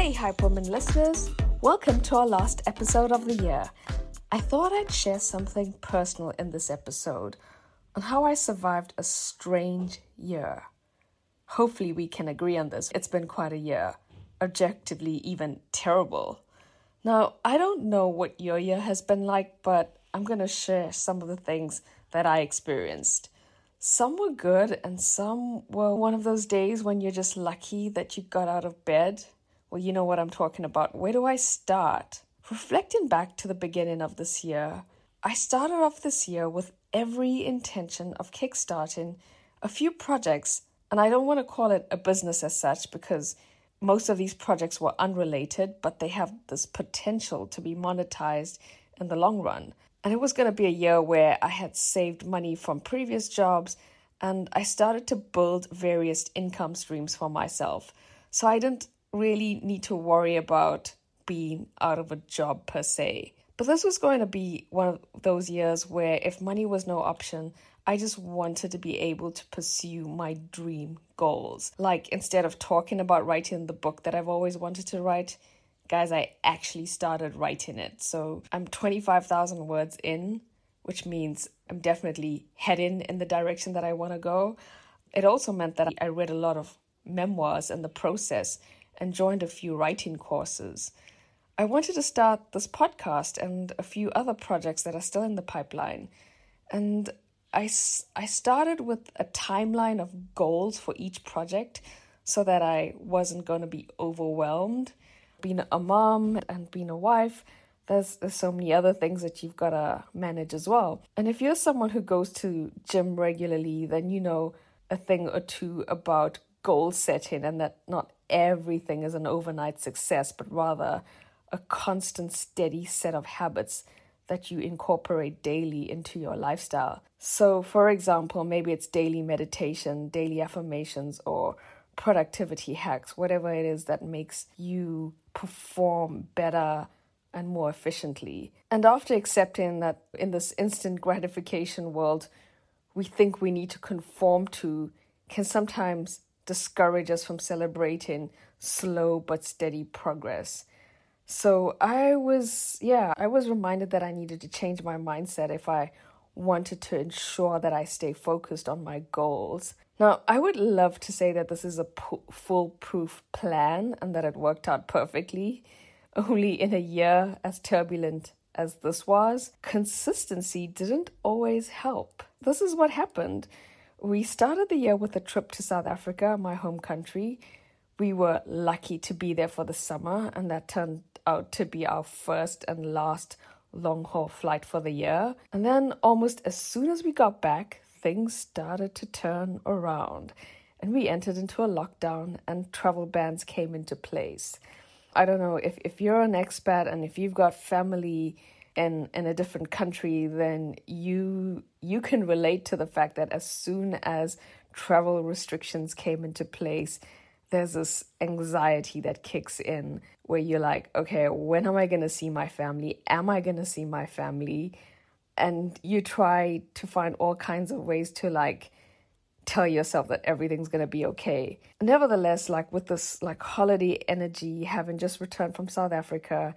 Hey, Hype Woman listeners! Welcome to our last episode of the year. I thought I'd share something personal in this episode on how I survived a strange year. Hopefully, we can agree on this. It's been quite a year, objectively, even terrible. Now, I don't know what your year has been like, but I'm to share some of the things that I experienced. Some were good, and some were one of those days when you're just lucky that you got out of bed well, you know what I'm talking about. Where do I start? Reflecting back to the beginning of this year, I started off this year with every intention of kickstarting a few projects, and I don't want to call it a business as such because most of these projects were unrelated, but they have this potential to be monetized in the long run. And it was going to be a year where I had saved money from previous jobs and I started to build various income streams for myself. So I didn't really need to worry about being out of a job per se. But this was going to be one of those years where if money was no option, I just wanted to be able to pursue my dream goals. Like instead of talking about writing the book that I've always wanted to write, guys, I actually started writing it. So I'm 25,000 words in, which means I'm definitely heading in the direction that I want to go. It also meant that I read a lot of memoirs in the process and joined a few writing courses. I wanted to start this podcast and a few other projects that are still in the pipeline. And I, I started with a timeline of goals for each project so that I wasn't going to be overwhelmed. Being a mom and being a wife, there's, there's so many other things that you've got to manage as well. And if you're someone who goes to gym regularly, then you know a thing or two about goal setting and that not everything is an overnight success, but rather a constant, steady set of habits that you incorporate daily into your lifestyle. So, for example, maybe it's daily meditation, daily affirmations, or productivity hacks, whatever it is that makes you perform better and more efficiently. And after accepting that in this instant gratification world, we think we need to conform to can sometimes discourage us from celebrating slow but steady progress. So I was, yeah, I was reminded that I needed to change my mindset if I wanted to ensure that I stay focused on my goals. Now, I would love to say that this is a po- foolproof plan and that it worked out perfectly. Only in a year as turbulent as this was, consistency didn't always help. This is what happened. We started the year with a trip to South Africa, my home country. We were lucky to be there for the summer, and that turned out to be our first and last long haul flight for the year. And then, almost as soon as we got back, things started to turn around, and we entered into a lockdown, and travel bans came into place. I don't know if, if you're an expat and if you've got family in in a different country, then you you can relate to the fact that as soon as travel restrictions came into place, there's this anxiety that kicks in where you're like, okay, when am I going to see my family? Am I going to see my family? And you try to find all kinds of ways to like tell yourself that everything's going to be okay. Nevertheless, like with this like holiday energy, having just returned from South Africa,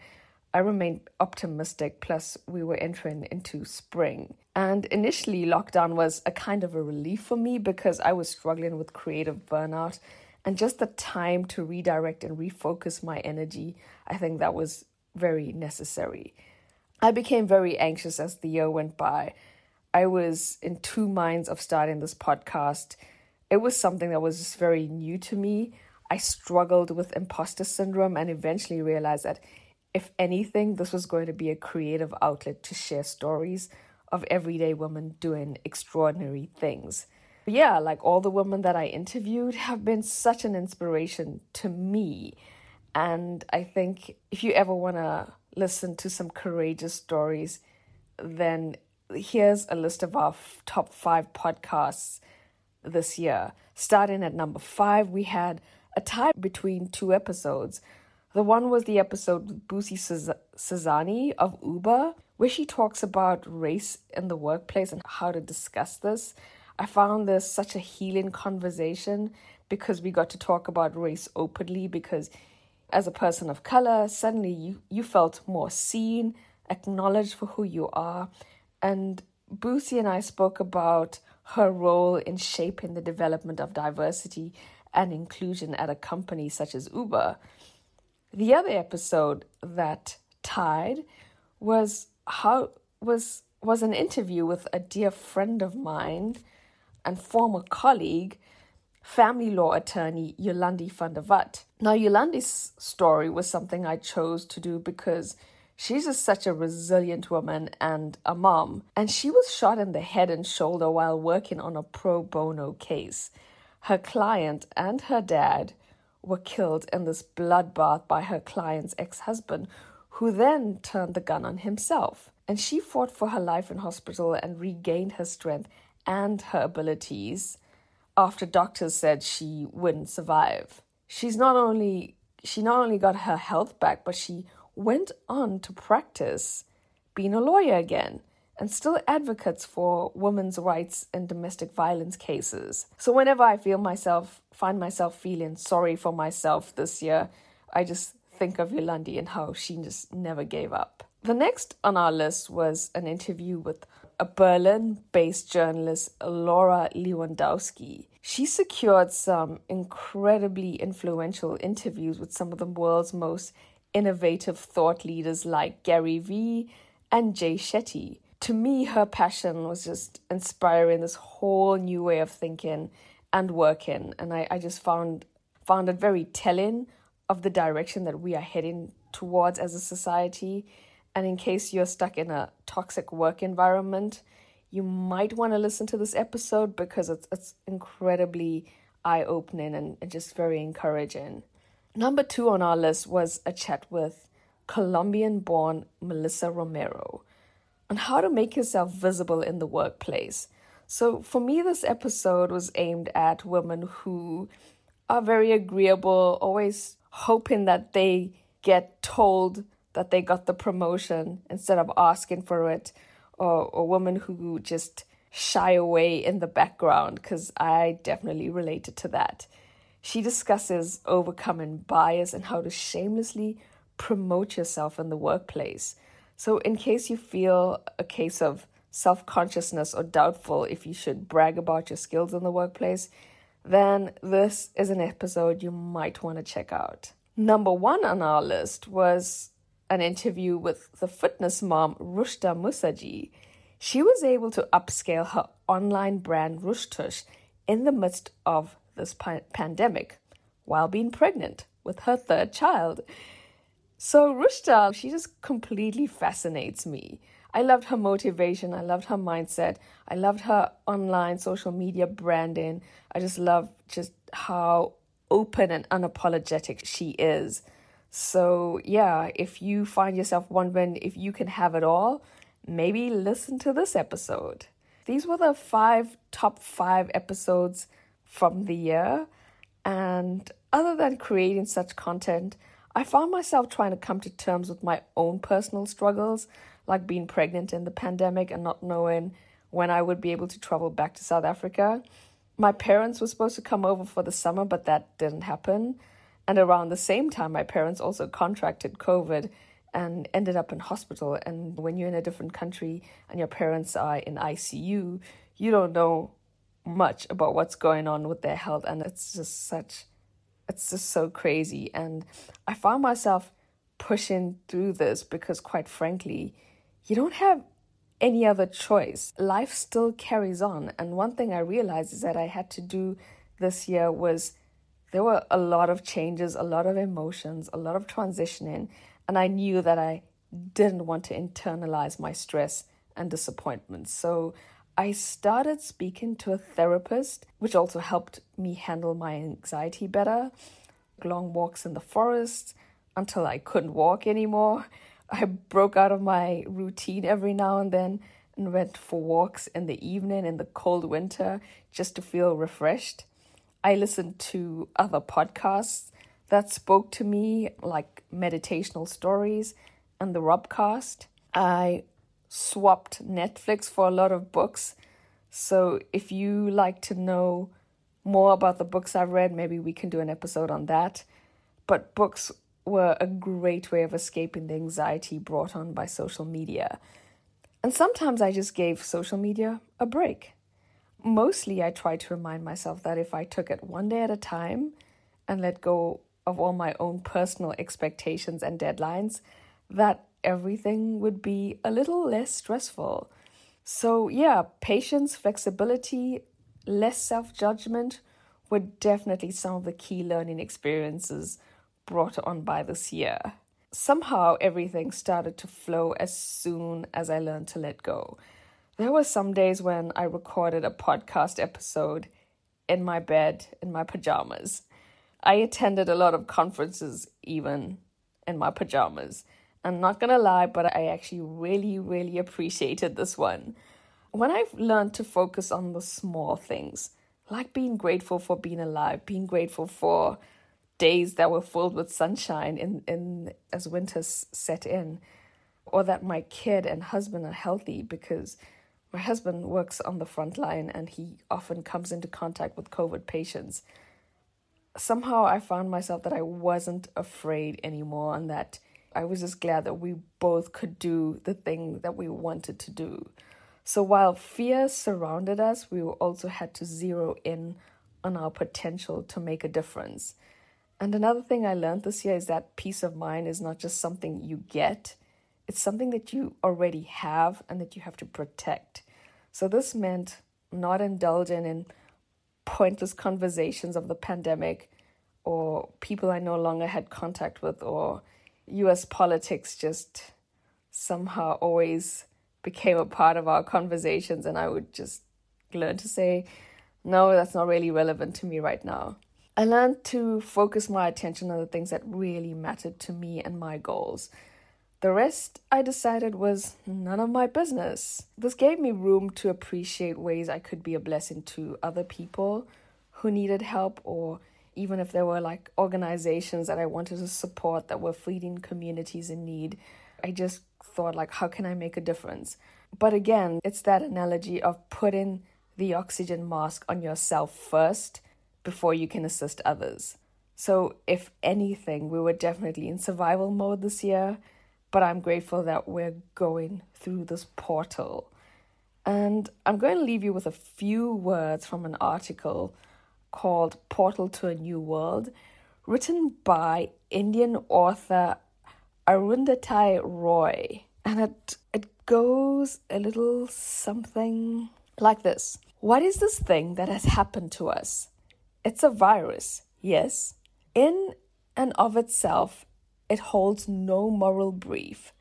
I remained optimistic, plus, we were entering into spring. And initially, lockdown was a kind of a relief for me because I was struggling with creative burnout and just the time to redirect and refocus my energy. I think that was very necessary. I became very anxious as the year went by. I was in two minds of starting this podcast. It was something that was just very new to me. I struggled with imposter syndrome and eventually realized that if anything, this was going to be a creative outlet to share stories of everyday women doing extraordinary things. Yeah, like all the women that I interviewed have been such an inspiration to me. And I think if you ever want to listen to some courageous stories, then here's a list of our top five podcasts this year. Starting at number five, we had a tie between two episodes. The one was the episode with Busi Cezani of Uber, where she talks about race in the workplace and how to discuss this. I found this such a healing conversation because we got to talk about race openly because as a person of color, suddenly you, you felt more seen, acknowledged for who you are. And Busi and I spoke about her role in shaping the development of diversity and inclusion at a company such as Uber. The other episode that tied was how was was an interview with a dear friend of mine and former colleague, family law attorney Yolandi van der Walt. Now, Yolandi's story was something I chose to do because she's just such a resilient woman and a mom, and she was shot in the head and shoulder while working on a pro bono case. Her client and her dad were killed in this bloodbath by her client's ex husband, who then turned the gun on himself. And she fought for her life in hospital and regained her strength and her abilities after doctors said she wouldn't survive. She's not only she not only got her health back, but she went on to practice being a lawyer again and still advocates for women's rights in domestic violence cases. So whenever I feel myself find myself feeling sorry for myself this year, I just think of Yolandi and how she just never gave up. The next on our list was an interview with a Berlin based journalist, Laura Lewandowski. She secured some incredibly influential interviews with some of the world's most innovative thought leaders like Gary Vee and Jay Shetty. To me, her passion was just inspiring this whole new way of thinking and working, and I, I just found found it very telling of the direction that we are heading towards as a society. And in case you're stuck in a toxic work environment, you might want to listen to this episode because it's it's incredibly eye opening and, and just very encouraging. Number two on our list was a chat with Colombian born Melissa Romero on how to make yourself visible in the workplace. So, for me, this episode was aimed at women who are very agreeable, always hoping that they get told that they got the promotion instead of asking for it, or, or women who just shy away in the background, because I definitely related to that. She discusses overcoming bias and how to shamelessly promote yourself in the workplace. So, in case you feel a case of self consciousness or doubtful if you should brag about your skills in the workplace, then this is an episode you might want to check out. Number one on our list was an interview with the fitness mom Rushda Moosajee. She was able to upscale her online brand Rushtush in the midst of this pa- pandemic while being pregnant with her third child. So Rushda, she just completely fascinates me. I loved her motivation. I loved her mindset. I loved her online social media branding. I just love just how open and unapologetic she is. So, yeah, if you find yourself wondering if you can have it all, maybe listen to this episode. These were the five top five episodes from the year. And other than creating such content, I found myself trying to come to terms with my own personal struggles, like being pregnant in the pandemic and not knowing when I would be able to travel back to South Africa. My parents were supposed to come over for the summer, but that didn't happen. And around the same time, my parents also contracted COVID and ended up in hospital. And when you're in a different country and your parents are in ICU, you don't know much about what's going on with their health. And it's just such it's just so crazy. And I found myself pushing through this because, quite frankly, you don't have any other choice. Life still carries on. And one thing I realized is that I had to do this year was there were a lot of changes, a lot of emotions, a lot of transitioning. And I knew that I didn't want to internalize my stress and disappointment. So I started speaking to a therapist, which also helped me handle my anxiety better. Long walks in the forest until I couldn't walk anymore. I broke out of my routine every now and then and went for walks in the evening in the cold winter just to feel refreshed. I listened to other podcasts that spoke to me, like Meditational Stories and the Robcast. I swapped Netflix for a lot of books. So if you like to know more about the books I've read, maybe we can do an episode on that. But books were a great way of escaping the anxiety brought on by social media. And sometimes I just gave social media a break. Mostly, I tried to remind myself that if I took it one day at a time and let go of all my own personal expectations and deadlines, that everything would be a little less stressful. So, yeah, patience, flexibility, less self judgment were definitely some of the key learning experiences brought on by this year. Somehow, everything started to flow as soon as I learned to let go. There were some days when I recorded a podcast episode in my bed in my pajamas. I attended a lot of conferences even in my pajamas. I'm not gonna lie, but I actually really, really appreciated this one. When I've learned to focus on the small things, like being grateful for being alive, being grateful for days that were filled with sunshine in, in as winters set in, or that my kid and husband are healthy because my husband works on the front line and he often comes into contact with COVID patients somehow I found myself that I wasn't afraid anymore and that I was just glad that we both could do the thing that we wanted to do. So while fear surrounded us, we also had to zero in on our potential to make a difference. And another thing I learned this year is that peace of mind is not just something you get, it's something that you already have and that you have to protect. So this meant not indulging in pointless conversations of the pandemic or people I no longer had contact with or US politics just somehow always became a part of our conversations and I would just learn to say no that's not really relevant to me right now. I learned to focus my attention on the things that really mattered to me and my goals. The rest I decided was none of my business. This gave me room to appreciate ways I could be a blessing to other people who needed help, or even if there were like organizations that I wanted to support that were feeding communities in need. I just thought, like, how can I make a difference? But again, it's that analogy of putting the oxygen mask on yourself first before you can assist others. So, if anything, we were definitely in survival mode this year but I'm grateful that we're going through this portal. And I'm going to leave you with a few words from an article called Portal to a New World, written by Indian author Arundhati Roy. And it, it goes a little something like this What is this thing that has happened to us? It's a virus, yes. In and of itself, it holds no moral brief,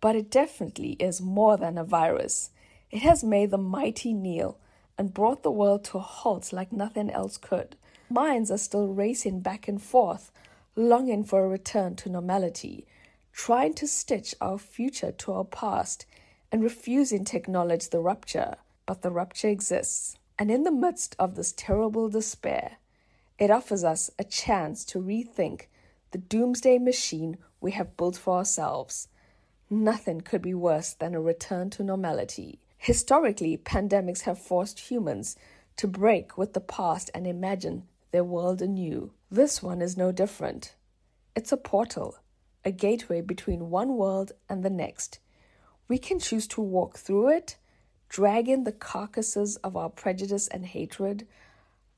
but it definitely is more than a virus. It has made the mighty kneel and brought the world to a halt like nothing else could. Minds are still racing back and forth, longing for a return to normality, trying to stitch our future to our past, and refusing to acknowledge the rupture. But the rupture exists, and in the midst of this terrible despair, it offers us a chance to rethink the doomsday machine we have built for ourselves. Nothing could be worse than a return to normality. Historically, pandemics have forced humans to break with the past and imagine their world anew. This one is no different. It's a portal, a gateway between one world and the next. We can choose to walk through it, drag in the carcasses of our prejudice and hatred,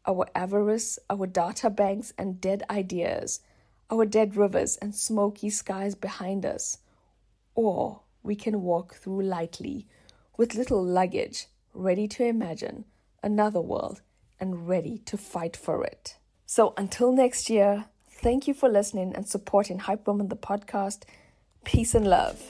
our avarice, our data banks, and dead ideas our dead rivers and smoky skies behind us. Or we can walk through lightly, with little luggage, ready to imagine another world and ready to fight for it. So until next year, thank you for listening and supporting Hype Woman the podcast. Peace and love.